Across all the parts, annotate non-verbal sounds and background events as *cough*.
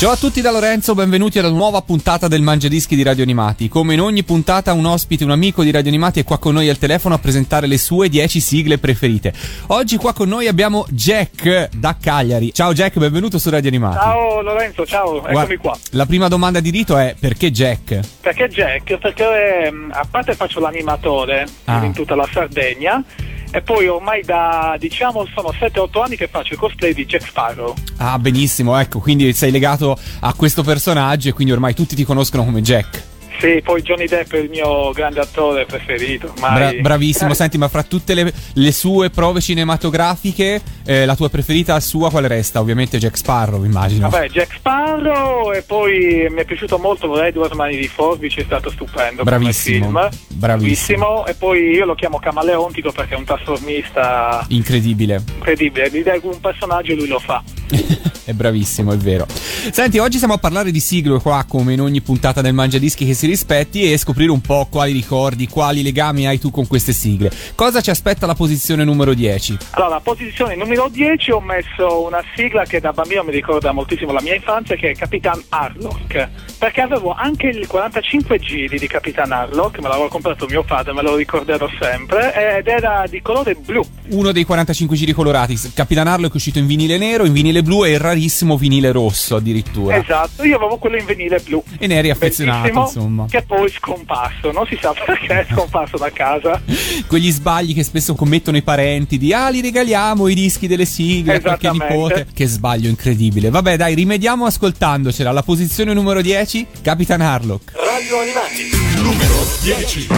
Ciao a tutti da Lorenzo, benvenuti alla nuova puntata del Mangiadischi di Radio Animati. Come in ogni puntata un ospite, un amico di Radio Animati è qua con noi al telefono a presentare le sue 10 sigle preferite. Oggi qua con noi abbiamo Jack da Cagliari. Ciao Jack, benvenuto su Radio Animati. Ciao Lorenzo, ciao, eccomi Guarda, qua. La prima domanda di rito è perché Jack? Perché Jack? Perché ehm, a parte faccio l'animatore Ah. in tutta la Sardegna e poi ormai da diciamo sono 7-8 anni che faccio il cosplay di Jack Sparrow. Ah, benissimo, ecco, quindi sei legato a questo personaggio e quindi ormai tutti ti conoscono come Jack. Sì, poi Johnny Depp è il mio grande attore preferito. Bra- bravissimo, Eh, senti, ma fra tutte le, le sue prove cinematografiche, eh, la tua preferita sua quale resta? Ovviamente Jack Sparrow, immagino. Vabbè, Jack Sparrow e poi mi è piaciuto molto Edward Mani di Forbice, è stato stupendo Bravissimo, film. bravissimo. E poi io lo chiamo camaleontico perché è un trasformista Incredibile. incredibile, l'idea di un personaggio lui lo fa. *laughs* è bravissimo, è vero. Senti, oggi stiamo a parlare di sigle qua, come in ogni puntata del Mangiadischi che si rispetti, e scoprire un po' quali ricordi, quali legami hai tu con queste sigle. Cosa ci aspetta la posizione numero 10? Allora, a posizione numero 10 ho messo una sigla che da bambino mi ricorda moltissimo la mia infanzia, che è Capitan Harlock. Perché avevo anche il 45 giri di Capitan Harlock, me l'avevo comprato mio padre, me lo ricorderò sempre, ed era di colore blu. Uno dei 45 giri colorati. Capitan Harlock è uscito in vinile nero, in vinile blu e il rarissimo vinile rosso addirittura. Esatto, io avevo quello in vinile blu. E ne eri affezionato, insomma. Che poi è scomparso, non si sa perché è scomparso da casa. *laughs* Quegli sbagli che spesso commettono i parenti di ah li regaliamo i dischi delle sigle a qualche nipote. Che sbaglio incredibile. Vabbè dai, rimediamo ascoltandocela. La posizione numero 10, Capitan Harlock. Radio Animati. Numero 10.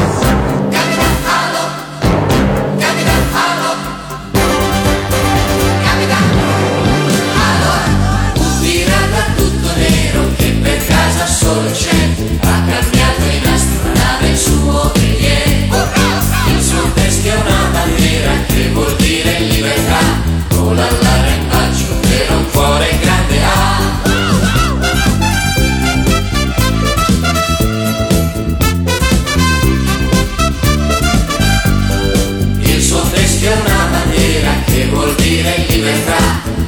Pirata Ha cambiato in astronave il suo briglie Il suo teschio è una bandiera che vuol dire libertà. Vola all'arrembaggio per un cuore grande ha. Il suo teschio è una bandiera che vuol dire libertà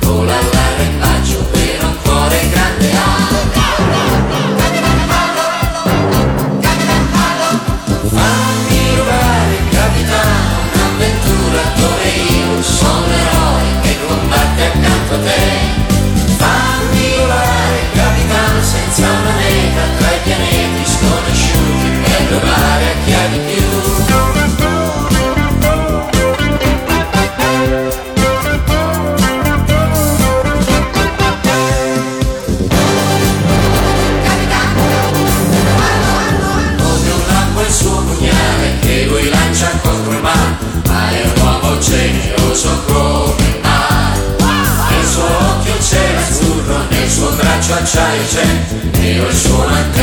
braccio acciaio c'è Nero il suo mantello,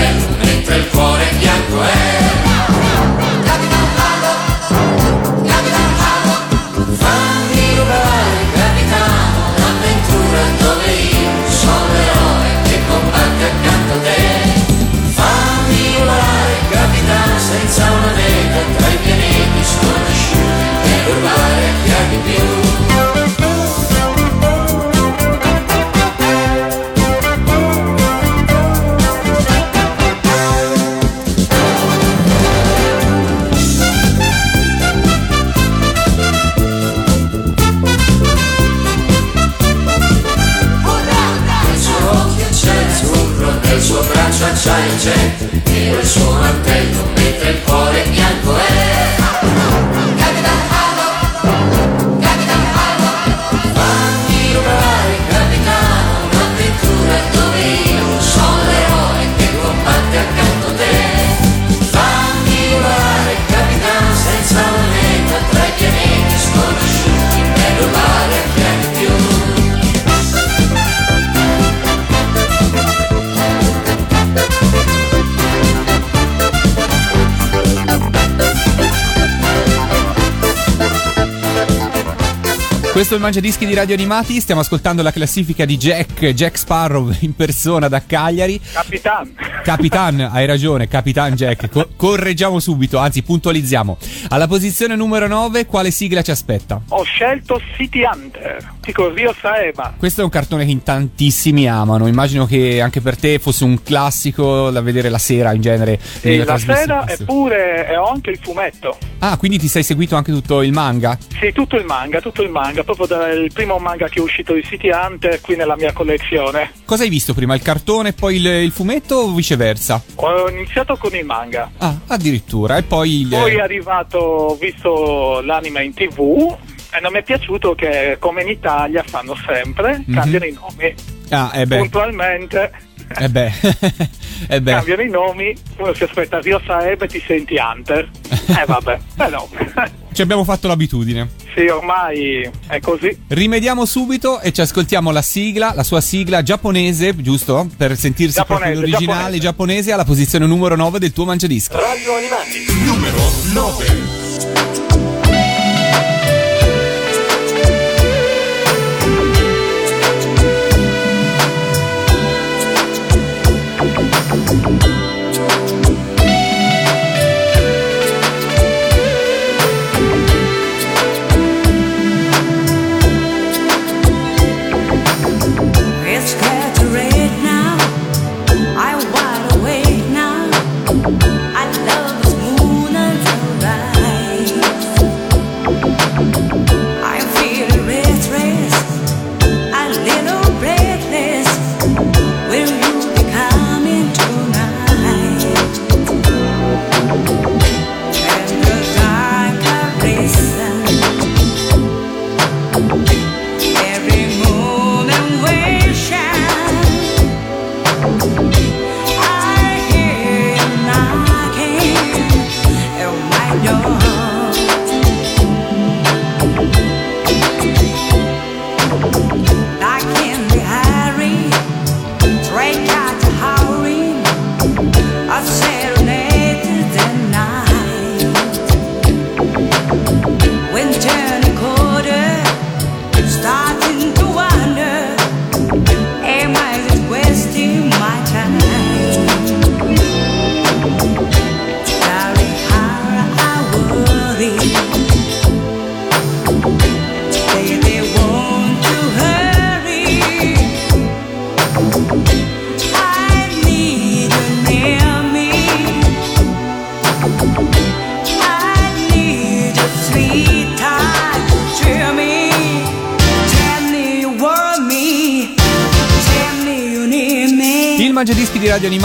Questo è il Mangiadischi di Radio Animati, stiamo ascoltando la classifica di Jack, Jack Sparrow in persona da Cagliari. Capitan. Capitan, hai ragione, Capitan Jack. Co- correggiamo subito, anzi puntualizziamo. Alla posizione numero 9, quale sigla ci aspetta? Ho scelto City Hunter, dico Rio Saema. Questo è un cartone che in tantissimi amano. Immagino che anche per te fosse un classico da vedere la sera in genere. E la sera eppure ho anche il fumetto. Ah, quindi ti sei seguito anche tutto il manga? Sì, tutto il manga, tutto il manga, proprio dal primo manga che è uscito di City Hunter qui nella mia collezione. Cosa hai visto prima? Il cartone e poi il, il fumetto o viceversa? Ho iniziato con il manga, Ah, addirittura. E poi poi è arrivato, ho visto l'anime in tv e non mi è piaciuto che come in Italia fanno sempre, Mhm. cambiano i nomi. Ah, eh beh. Puntualmente Eh beh. *laughs* eh beh. cambiano i nomi, uno si aspetta Rio Saeb e ti senti Hunter. *laughs* Eh vabbè, però Ci abbiamo fatto l'abitudine. sì, ormai è così. Rimediamo subito e ci ascoltiamo la sigla, la sua sigla giapponese, giusto? Per sentirsi Giapponese, proprio l'originale giapponese. giapponese alla posizione numero 9 del tuo mangiadischi. Radio Animati, numero 9.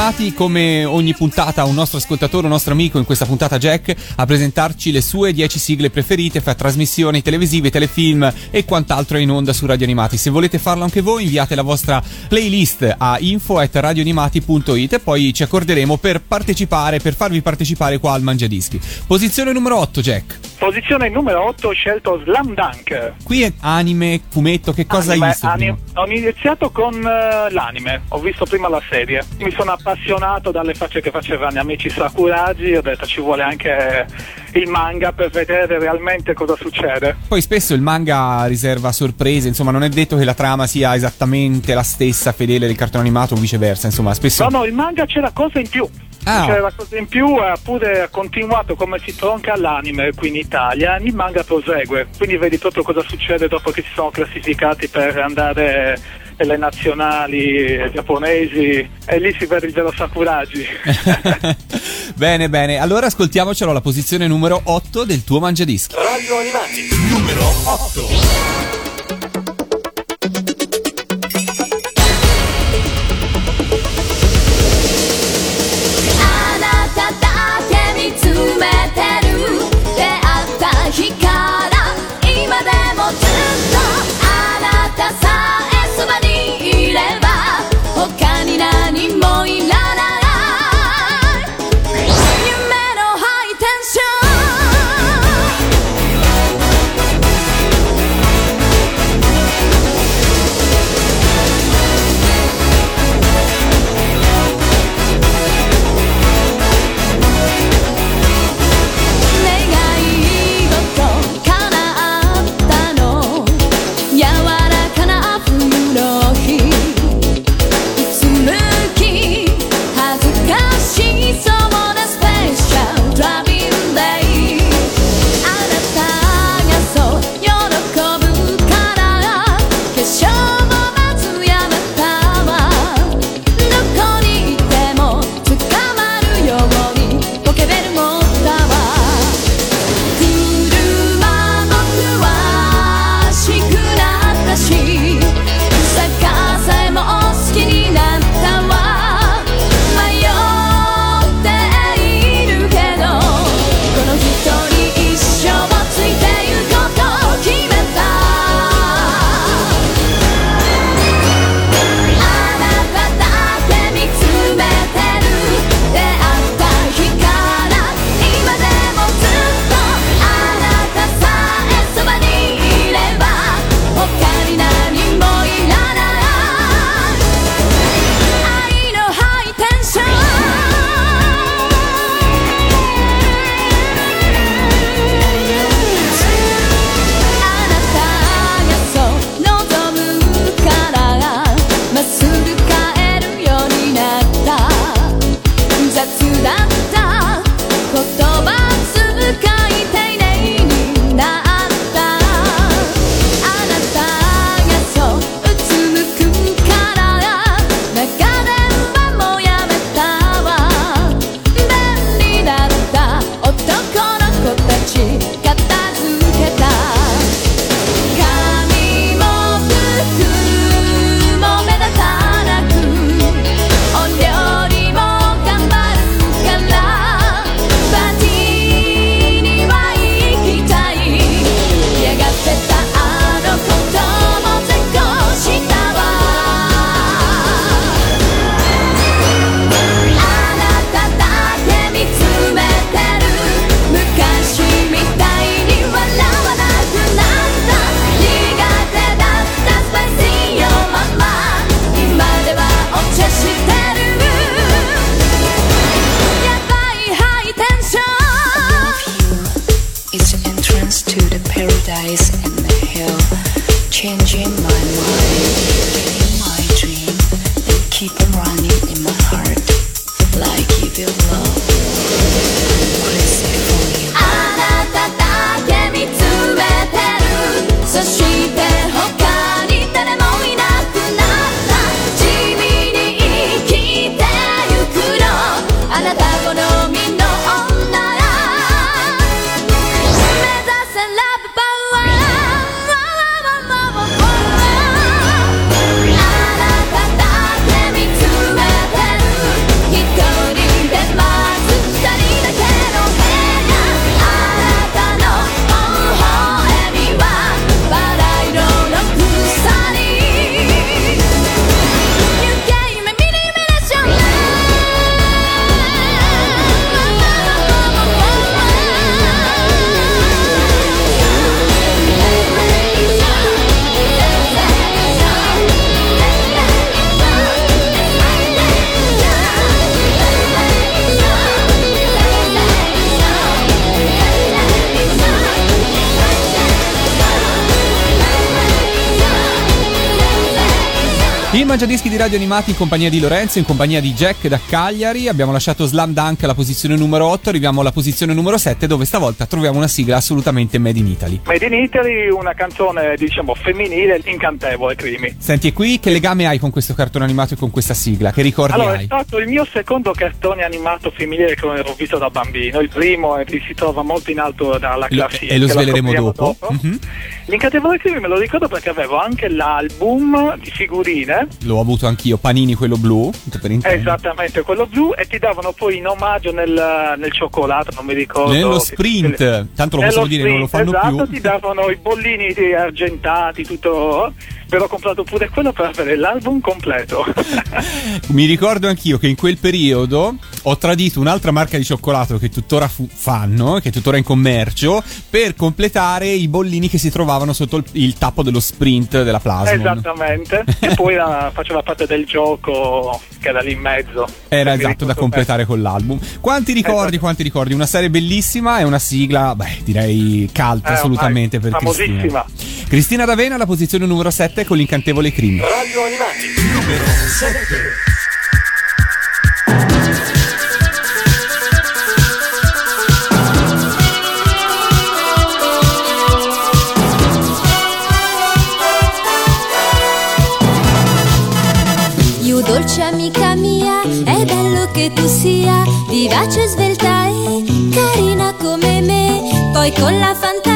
Animati, come ogni puntata, un nostro ascoltatore, un nostro amico, in questa puntata Jack, a presentarci le sue 10 sigle preferite fra trasmissioni televisive, telefilm e quant'altro in onda su Radio Animati. Se volete farlo anche voi, inviate la vostra playlist a info.radioanimati.it e poi ci accorderemo per partecipare, per farvi partecipare qua al Mangiadischi. Posizione numero 8, Jack. Posizione numero 8 ho scelto Slam Dunk. Qui è anime, fumetto, che cosa Anime, hai visto? ani- prima? ho iniziato con eh, l'anime, ho visto prima la serie. Mi sono appassionato dalle facce che facevano gli amici Sakuragi, ho detto ci vuole anche il manga per vedere realmente cosa succede. Poi spesso il manga riserva sorprese, insomma, non è detto che la trama sia esattamente la stessa, fedele del cartone animato o viceversa, insomma, spesso... No, no, il manga c'era cosa in più. Ah. C'era cosa in più, ha pure continuato come si tronca l'anime qui in Italia, il manga prosegue, quindi vedi proprio cosa succede dopo che si sono classificati per andare nelle nazionali giapponesi e lì si vede vero Sakuragi. *laughs* bene, bene, allora ascoltiamocelo alla posizione numero 8 del tuo mangiadischi. Radio Animati, numero 8. Mangiadischi di Radio Animati in compagnia di Lorenzo, in compagnia di Jack da Cagliari. Abbiamo lasciato Slam Dunk alla posizione numero 8, arriviamo alla posizione numero 7 dove stavolta troviamo una sigla assolutamente made in Italy. Made in Italy, una canzone diciamo femminile incantevole, Crimi. Senti, e qui che legame hai con questo cartone animato e con questa sigla? Che ricordi Allora, è hai? stato il mio secondo cartone animato femminile che ho visto da bambino. Il primo è- si trova molto in alto dalla Lo- classifica. e lo sveleremo scopriremo dopo. Mhm. L'incantevole Crimi me lo ricordo perché avevo anche l'album di figurine. L'ho avuto anch'io, Panini quello blu, per intendere. Esattamente, quello blu e ti davano poi in omaggio nel, nel cioccolato, non mi ricordo. Nello sprint, che- tanto lo possiamo dire, non lo sprint, fanno esatto, più. ti davano i bollini argentati, tutto. Però ho comprato pure quello per avere l'album completo. *laughs* Mi ricordo anch'io che in quel periodo ho tradito un'altra marca di cioccolato che tuttora fu- fanno, che è tuttora in commercio, per completare i bollini che si trovavano sotto il, il tappo dello sprint della Plasmon. Esattamente. e poi era- faceva parte del gioco che era lì in mezzo. Era esatto da completare con l'album. Quanti ricordi, Esatto. quanti ricordi? Una serie bellissima e una sigla, beh, direi cult Eh, assolutamente per famosissima. Cristina D'Avena alla posizione numero 7 con l'incantevole Cream. Radio Animati, numero 7. You dolce amica mia, è bello che tu sia vivace, svelta e carina come me. Poi con la fantasia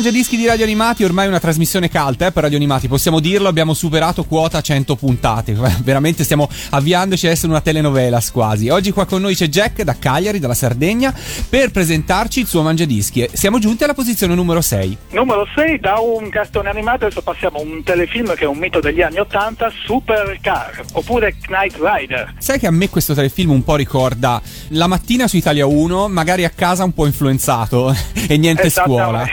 Mangiadischi di Radio Animati ormai è una trasmissione calda eh, per Radio Animati, possiamo dirlo, abbiamo superato quota 100 puntate, *laughs* veramente stiamo avviandoci a essere una telenovela quasi. Oggi qua con noi c'è Jack da Cagliari, dalla Sardegna, per presentarci il suo Mangiadischi. Siamo giunti alla posizione numero 6. Numero 6, da un cartone animato adesso passiamo a un telefilm che è un mito degli anni 80, Supercar, oppure Knight Rider. Sai che a me questo telefilm un po' ricorda la mattina su Italia 1, magari a casa un po' influenzato *laughs* e niente scuola.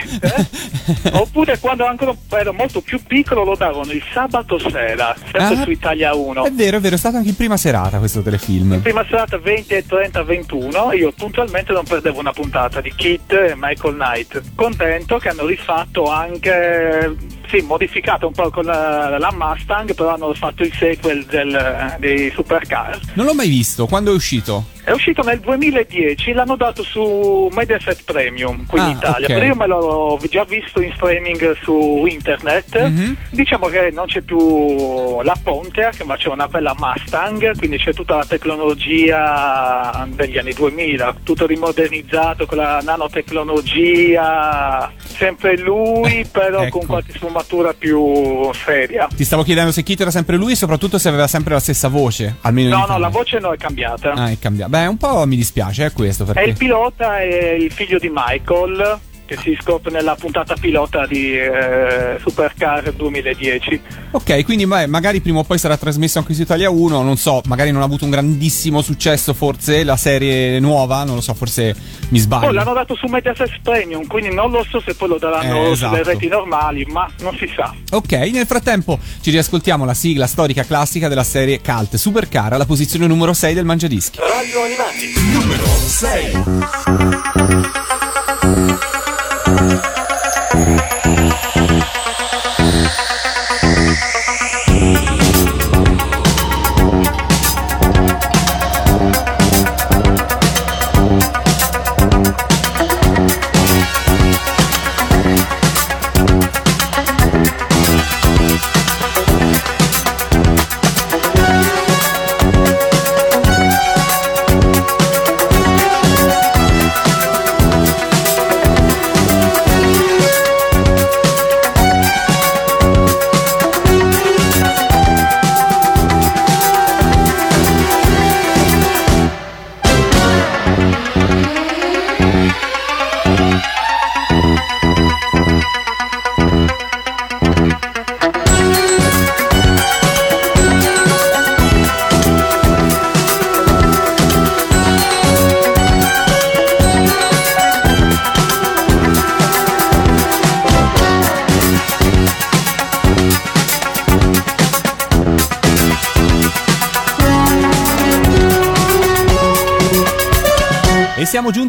*laughs* Oppure quando ancora ero molto più piccolo lo davano il sabato sera, sempre Ah. su Italia 1. È vero, è vero, è stato anche in prima serata questo telefilm. Prima serata 20 e 30 21 io puntualmente non perdevo una puntata di Kit e Michael Knight. Contento che hanno rifatto anche sì, modificato un po' con la, la Mustang, però hanno fatto il sequel del, dei Supercar. Non l'ho mai visto, quando è uscito? È uscito nel 2010, l'hanno dato su Mediaset Premium qui Ah, in Italia, ok. però io me l'ho già visto in streaming su internet. Mhm. Diciamo che non c'è più la Pontiac, ma c'è una bella Mustang, quindi c'è tutta la tecnologia degli anni 2000, tutto rimodernizzato con la nanotecnologia, sempre lui, però Ecco. con qualche sfumatura più seria. Ti stavo chiedendo se Kit era sempre lui e soprattutto se aveva sempre la stessa voce, almeno No, no, la voce no è cambiata. Ah, è cambiato. Beh, un po' mi dispiace, è questo E perché... il pilota è il figlio di Michael, che si scopre nella puntata pilota di eh, Supercar 2010. Ok, quindi beh, magari prima o poi sarà trasmesso anche su Italia 1, non so, magari non ha avuto un grandissimo successo forse la serie nuova, non lo so, forse mi sbaglio. Poi l'hanno dato su Mediaset Premium, quindi non lo so se poi lo daranno Eh, sulle esatto. reti normali, ma non si sa. Ok, nel frattempo ci riascoltiamo la sigla storica classica della serie Cult Supercar alla posizione numero 6 del Mangiadischi. Radio Animati, numero 6. Yeah.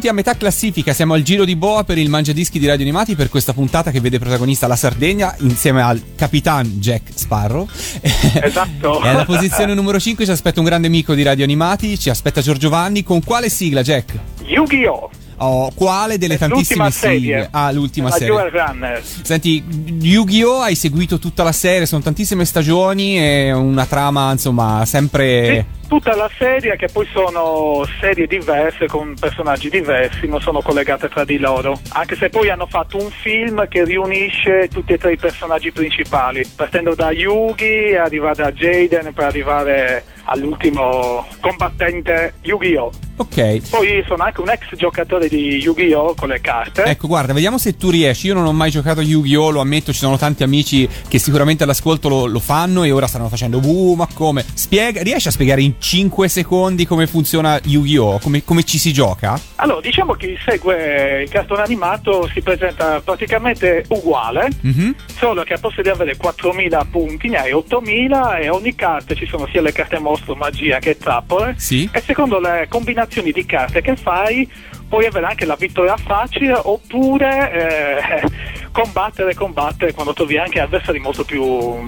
A metà classifica, siamo al giro di boa per il Mangiadischi di Radio Animati per questa puntata che vede protagonista la Sardegna insieme al capitan Jack Sparrow. *laughs* Esatto. e alla posizione numero 5 ci aspetta un grande amico di Radio Animati, ci aspetta Giorgio Vanni. Con quale sigla, Jack? Yu-Gi-Oh! Oh, quale delle tantissime serie. sigle? Ah, l'ultima la serie. Runner. Senti, Yu-Gi-Oh! hai seguito tutta la serie, sono tantissime stagioni e una trama, insomma, sempre... Sì, tutta la serie che poi sono serie diverse con personaggi diversi, non sono collegate tra di loro. Anche se poi hanno fatto un film che riunisce tutti e tre i personaggi principali, partendo da Yugi, arrivare a Jaden per arrivare all'ultimo combattente Yu-Gi-Oh! Ok. Poi sono anche un ex giocatore di Yu-Gi-Oh! con le carte. Ecco, guarda, vediamo se tu riesci. Io non ho mai giocato a Yu-Gi-Oh! Lo ammetto, ci sono tanti amici che sicuramente all'ascolto lo, lo fanno e ora stanno facendo, uh, ma come? Spiega, riesci a spiegare in 5 secondi come funziona Yu-Gi-Oh! Come, come ci si gioca? Allora, diciamo che segue il cartone animato, si presenta praticamente uguale, Mhm. solo che al posto di avere 4.000 punti ne hai 8.000 e ogni carta ci sono sia le carte mostro, magia che trappole. Sì. E secondo le combinazioni di carte che fai puoi avere anche la vittoria facile oppure eh, *laughs* combattere, combattere quando trovi anche avversari molto più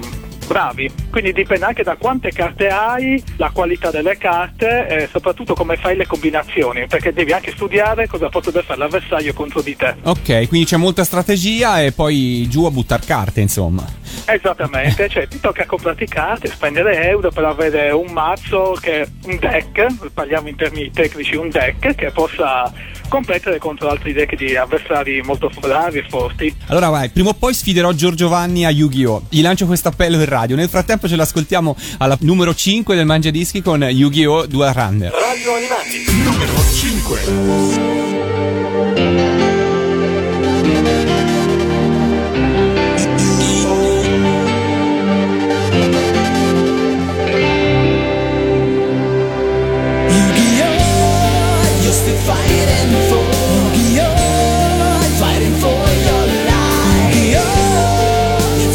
bravi. Quindi dipende anche da quante carte hai, la qualità delle carte e soprattutto come fai le combinazioni, perché devi anche studiare cosa potrebbe fare l'avversario contro di te. Ok, quindi c'è molta strategia e poi giù a buttar carte, insomma. Esattamente, cioè ti tocca comprarti carte, spendere euro per avere un mazzo che un deck, parliamo in termini tecnici, un deck che possa competere contro altri deck di avversari molto bravi e forti. Allora vai, prima o poi sfiderò Giorgio Vanni a Yu-Gi-Oh! Gli lancio questo appello in radio. Nel frattempo ce l'ascoltiamo alla numero 5 del Mangiadischi con Yu-Gi-Oh! Dual Runner. Radio Animati, numero 5.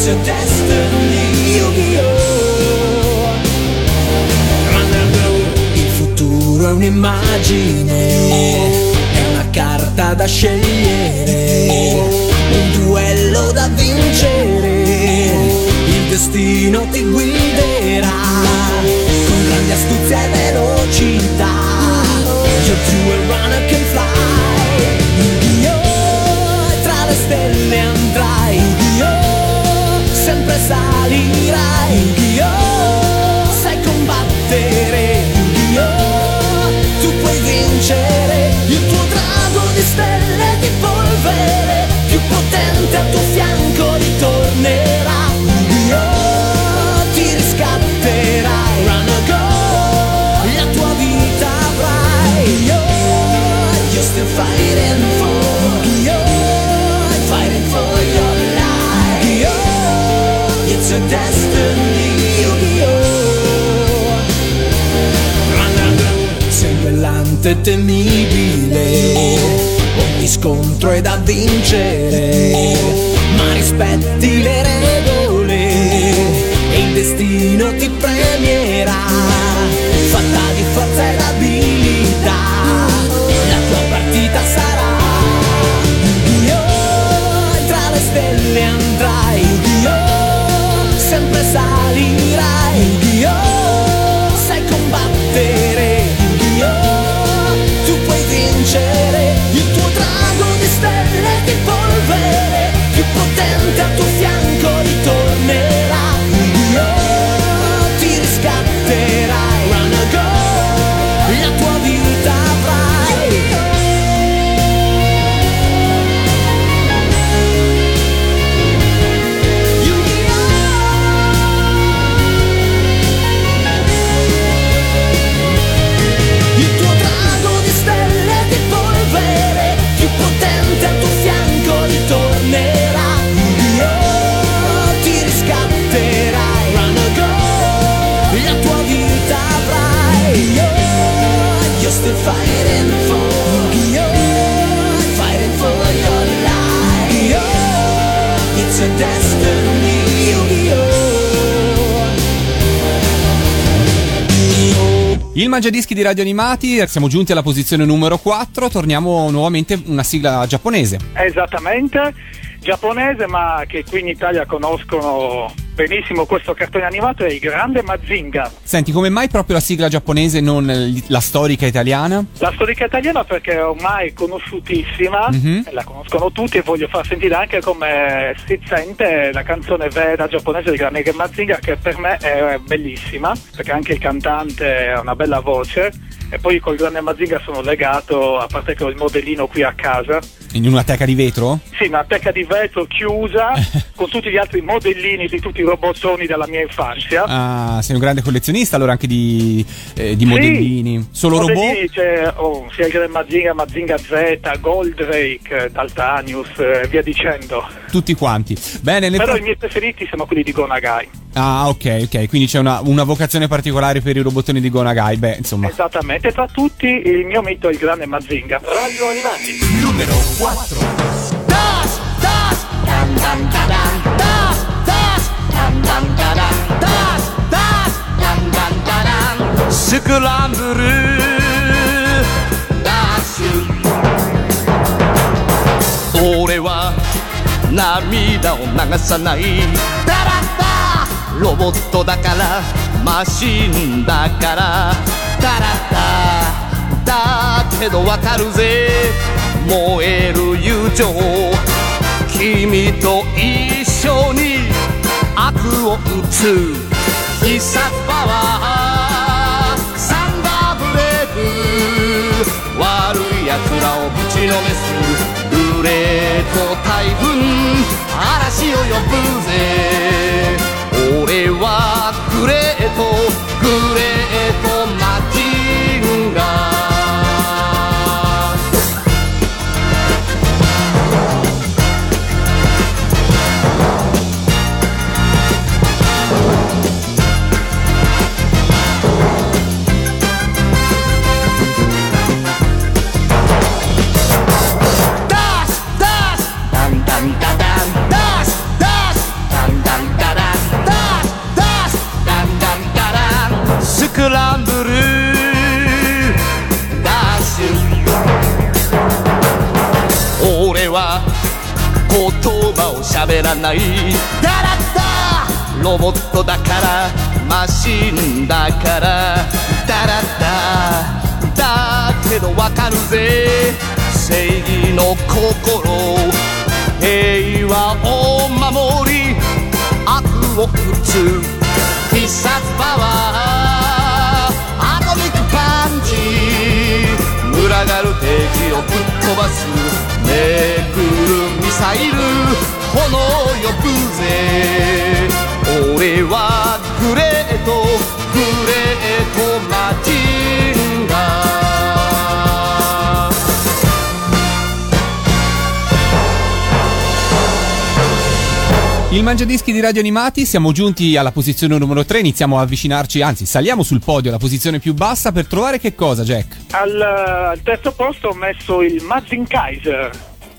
Your è un'immagine È una carta da scegliere Un duello da vincere Il destino ti guiderà Con grande astuzia e velocità You're true a runner can fly Yu-Gi-Oh! Tra le stelle andrai Yu-Gi-Oh! Sempre salirai Yu-Gi-Oh! Sai combattere Yu-Gi-Oh! Tu puoi vincere Il tuo drago di stelle di polvere Più potente al tuo fianco ritornerà Yu-Gi-Oh! Ti riscatterai Run or go La tua vita avrai Yo, You're still fighting brillante e temibile. Ogni scontro è da vincere Ma rispetti le regole E il destino ti premierà Il Mangiadischi di Radio Animati, siamo giunti alla posizione numero 4, torniamo nuovamente una sigla giapponese. Esattamente, giapponese ma che qui in Italia conoscono benissimo questo cartone animato è il grande Mazinga. Senti, come mai proprio la sigla giapponese, non la storica italiana? La storica italiana perché è ormai conosciutissima, Mhm. e la conoscono tutti e voglio far sentire anche come si sente la canzone vera giapponese di Grande Mazinga che per me è bellissima perché anche il cantante ha una bella voce e poi col Grande Mazinga sono legato, a parte che ho il modellino qui a casa, In una teca di vetro? sì, una teca di vetro chiusa *laughs* con tutti gli altri modellini di tutti i robottoni della mia infanzia. Ah, sei un grande collezionista allora anche di, eh, di Sì, modellini. Solo modellini, robot? C'è oh, sia il Grande Mazinga, Mazinga Z, Goldrake, Daltanius e via dicendo. Tutti quanti. Bene, Però fra- i miei preferiti sono quelli di Gonagai. Ah, ok, ok. Quindi c'è una, una vocazione particolare per i robottoni di Gonagai. Beh, insomma. Esattamente, tra tutti il mio mito è il Grande Mazinga. Radio Animati, numero 4. スクランブルダッシュ俺は涙を流さないダラッダロボットだからマシンだからだらだだけどわかるぜ燃える友情。君と一緒に悪を打つ。必殺パワーサンダーブレイク。悪い奴らをぶちのめす。グレート台風嵐を呼ぶぜ。俺はグレート。グレートクランブルダッシュ俺は言葉を喋らないダラッダロボットだからマシンだからダラッダだけどわかるぜ正義の心平和を守り悪を打つ必殺パワー群がる敵をぶっ飛ばす。めくるミサイル炎呼ぶぜ俺はグレートグレート Il Mangiadischi di Radio Animati, siamo giunti alla posizione numero 3, iniziamo a avvicinarci, anzi saliamo sul podio, alla posizione più bassa per trovare che cosa, Jack? Al, al terzo posto ho messo il Mazin Kaiser,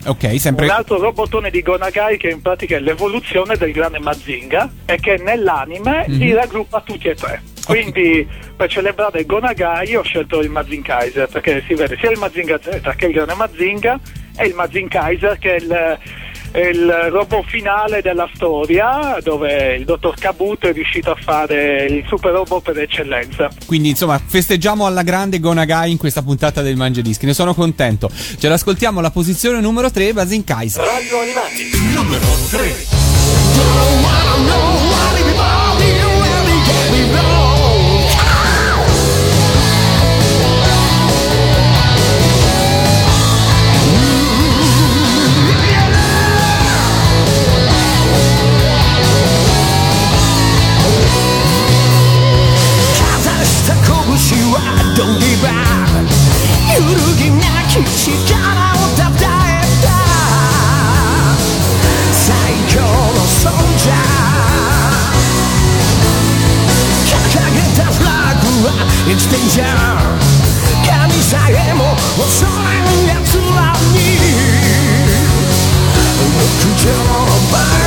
Ok, sempre... un altro robottone di Gonagai che in pratica è l'evoluzione del grande Mazinga e che nell'anime Mhm. li raggruppa tutti e tre. Quindi per celebrare Gonagai ho scelto il Mazin Kaiser perché si vede sia il Mazinga Z che il grande Mazinga e il Mazin Kaiser che è il, il robot finale della storia dove il dottor Kabuto è riuscito a fare il super robot per eccellenza. Quindi insomma festeggiamo alla grande Gonagai in questa puntata del Mangiadischi, ne sono contento. Ce l'ascoltiamo alla posizione numero 3, Basin Kaiser. Radio Animati, numero 3. ドリバー揺るぎなき力をたたえた最強のソルジャー掲げたフラッグは It's danger 神さえも恐れる奴らに極上のバイ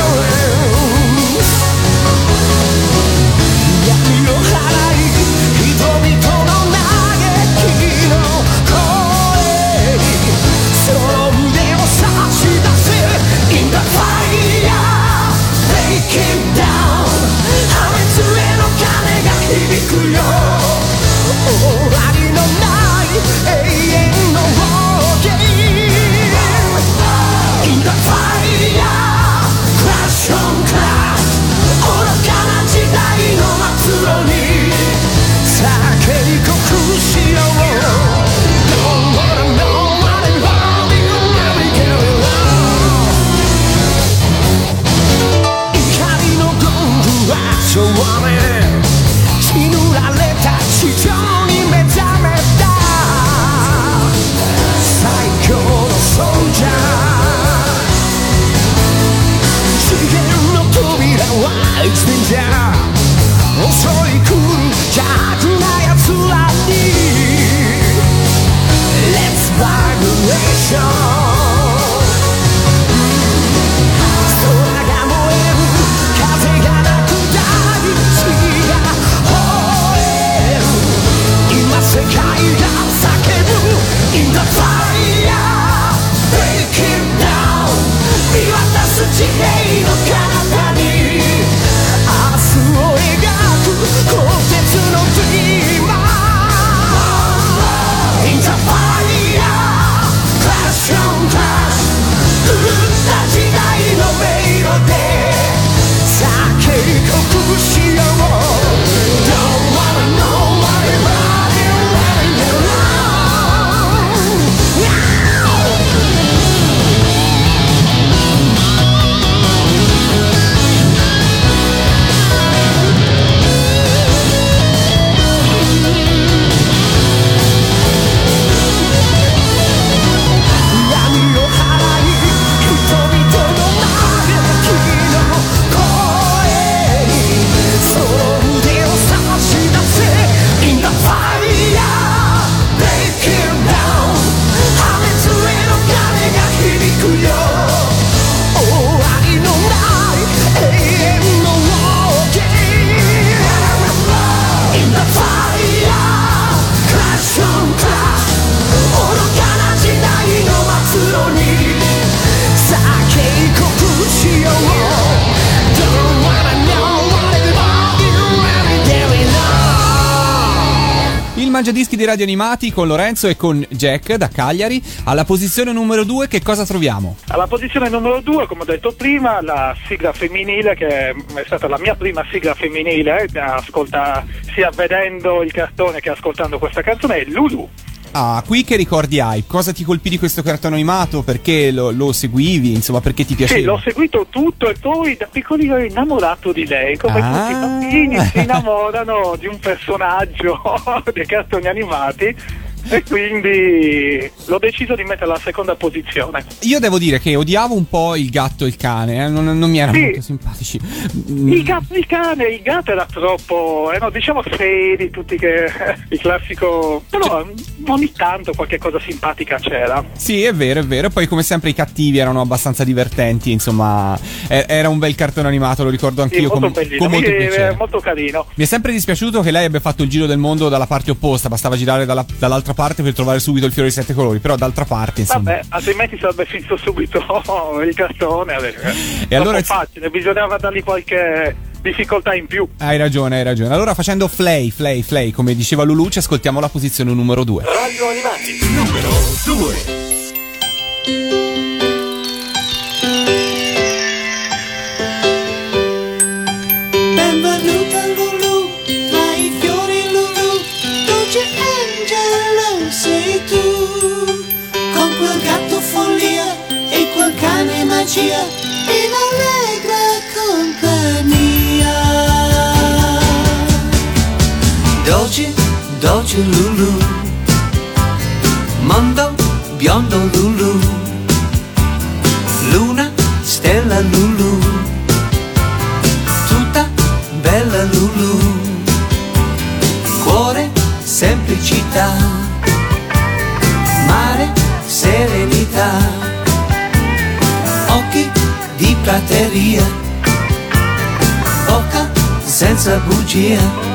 di Radio Animati con Lorenzo e con Jack da Cagliari. Alla posizione numero 2 che cosa troviamo? Alla posizione numero due, come ho detto prima, la sigla femminile, che è stata la mia prima sigla femminile, ascolta, sia vedendo il cartone che ascoltando questa canzone, è Lulu. Ah, qui che ricordi hai? Cosa ti colpì di questo cartone animato? Perché lo, lo seguivi? Insomma, perché ti piaceva? Sì, l'ho seguito tutto e poi da piccolino ero innamorato di lei, come Ah. tutti i bambini si innamorano di un personaggio *laughs* dei cartoni animati e quindi l'ho deciso di mettere alla seconda posizione. Io devo dire che odiavo un po' il gatto e il cane, eh, non, non mi erano Sì. molto simpatici. Mm, Il gatto, il cane, il gatto era troppo, erano diciamo seri, tutti che il classico, però ogni tanto qualche cosa simpatica c'era. Sì, è vero, è vero. E poi, come sempre, i cattivi erano abbastanza divertenti. Insomma, e- era un bel cartone animato, lo ricordo Sì, anch'io molto con, bellino, con molto mi- eh, molto carino. Mi è sempre dispiaciuto che lei abbia fatto il giro del mondo dalla parte opposta, bastava girare dalla- dall'altra parte per trovare subito il fiore di sette colori, però d'altra parte, insomma. Vabbè, altrimenti sarebbe finito subito *laughs* il cartone. eh, E allora- troppo facile, bisognava dargli qualche difficoltà in più. Hai ragione, hai ragione. Allora, facendo flay, flay, flay, come diceva Lulu, ci ascoltiamo la posizione numero 2. Radio Animati, numero 2. Magia, in allegra compagnia. Dolce, dolce Lulu, mondo biondo Lulu, luna, stella Lulu tutta bella Lulu, cuore, semplicità, mare, serenità, prateria, bocca senza bugia.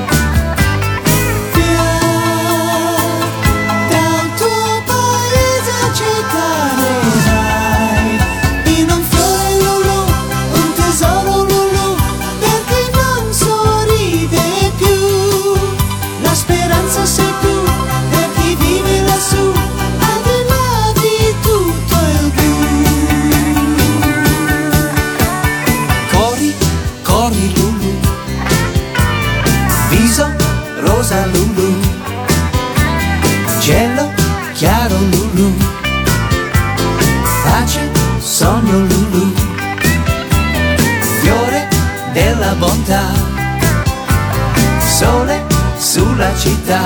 Città,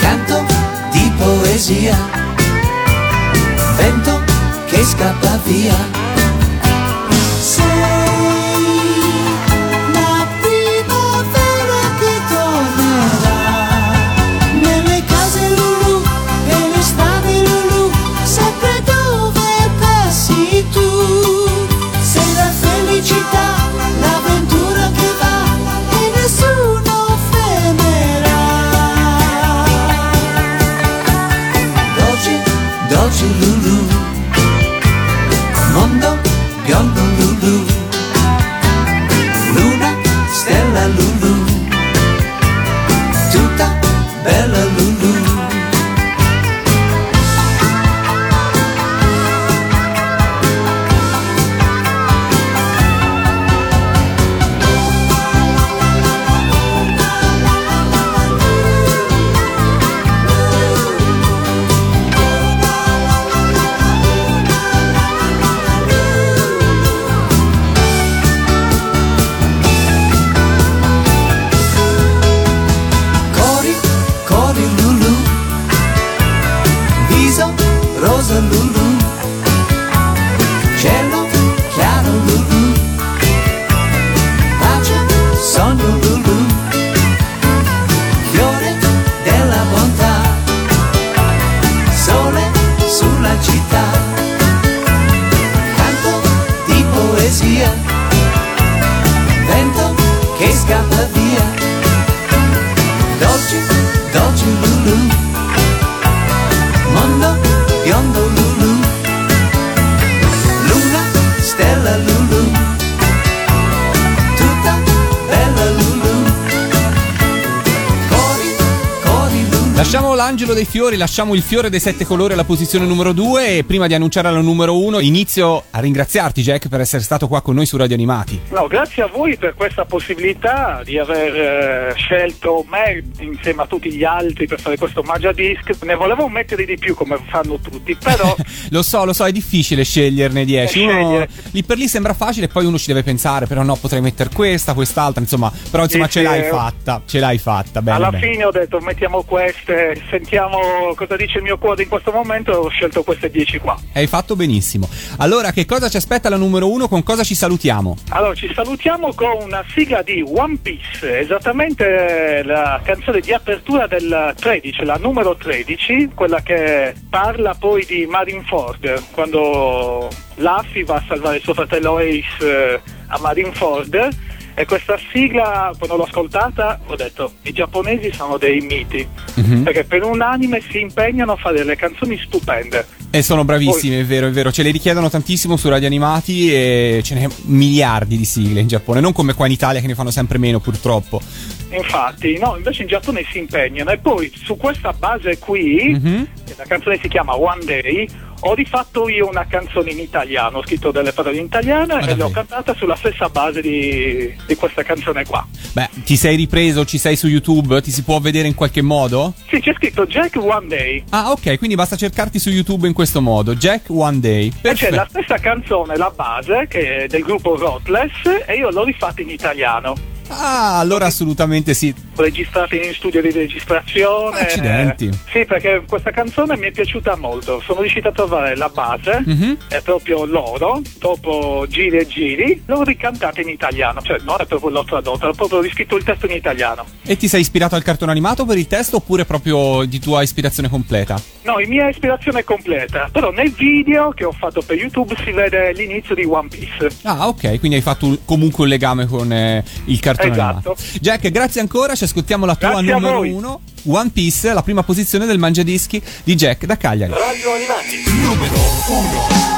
canto di poesia, vento che scappa via. L'angelo dei fiori, lasciamo il fiore dei sette colori alla posizione numero 2 e prima di annunciare la numero 1 inizio a ringraziarti Jack per essere stato qua con noi su Radio Animati. No, grazie a voi per questa possibilità di aver eh, scelto me insieme a tutti gli altri per fare questo Magia Disc. Ne volevo mettere di più come fanno tutti, però *laughs* Lo so, lo so, è difficile sceglierne 10. Eh, Uno lì per lì sembra facile, poi uno ci deve pensare, però no, potrei mettere questa, quest'altra, insomma, però insomma Sì, ce sì, l'hai eh. fatta, ce l'hai fatta, bene. alla bene. fine ho detto mettiamo queste, sentiamo cosa dice il mio cuore in questo momento ho scelto queste 10 qua. Hai fatto benissimo. Allora, che cosa ci aspetta la numero 1? Con cosa ci salutiamo? Allora, ci salutiamo con una sigla di One Piece, esattamente la canzone di apertura del 13, la numero 13, quella che parla poi di Marineford, quando Luffy va a salvare suo fratello Ace eh, a Marineford. E questa sigla, quando l'ho ascoltata, ho detto, i giapponesi sono dei miti, Mhm. perché per un anime si impegnano a fare delle canzoni stupende. E sono bravissimi, è vero, è vero. Ce le richiedono tantissimo su radio animati e ce n'è miliardi di sigle in Giappone, non come qua in Italia che ne fanno sempre meno purtroppo. Infatti, no, invece in Giappone si impegnano e poi su questa base qui, Mhm. La canzone si chiama One Day, ho rifatto io una canzone in italiano, ho scritto delle parole in italiano e l'ho cantata sulla stessa base di, di questa canzone qua. Beh, ti sei ripreso, ci sei su YouTube? Ti si può vedere in qualche modo? Sì, c'è scritto Jack One Day. Ah, ok, quindi basta cercarti su YouTube in questo modo. Jack One Day. E c'è Perfetto. la stessa canzone, la base, che è del gruppo Rotless, e io l'ho rifatta in italiano. Ah, allora assolutamente sì. Registrata in studio di registrazione. Accidenti. Sì, perché questa canzone mi è piaciuta molto. Sono riuscito a trovare la base, Mhm. è proprio loro, dopo giri e giri, l'ho ricantata in italiano. Cioè, non è proprio l'ho tradotto, ho proprio riscritto il testo in italiano. E ti sei ispirato al cartone animato per il testo oppure proprio di tua ispirazione completa? No, in mia ispirazione completa, però nel video che ho fatto per YouTube si vede l'inizio di One Piece. Ah, ok, quindi hai fatto un- comunque un legame con eh, il cartone Esatto. animato. Jack, grazie ancora, ci ascoltiamo la tua Grazie numero uno. One Piece, la prima posizione del Mangiadischi di Jack da Cagliari. Radio Animati, numero 1.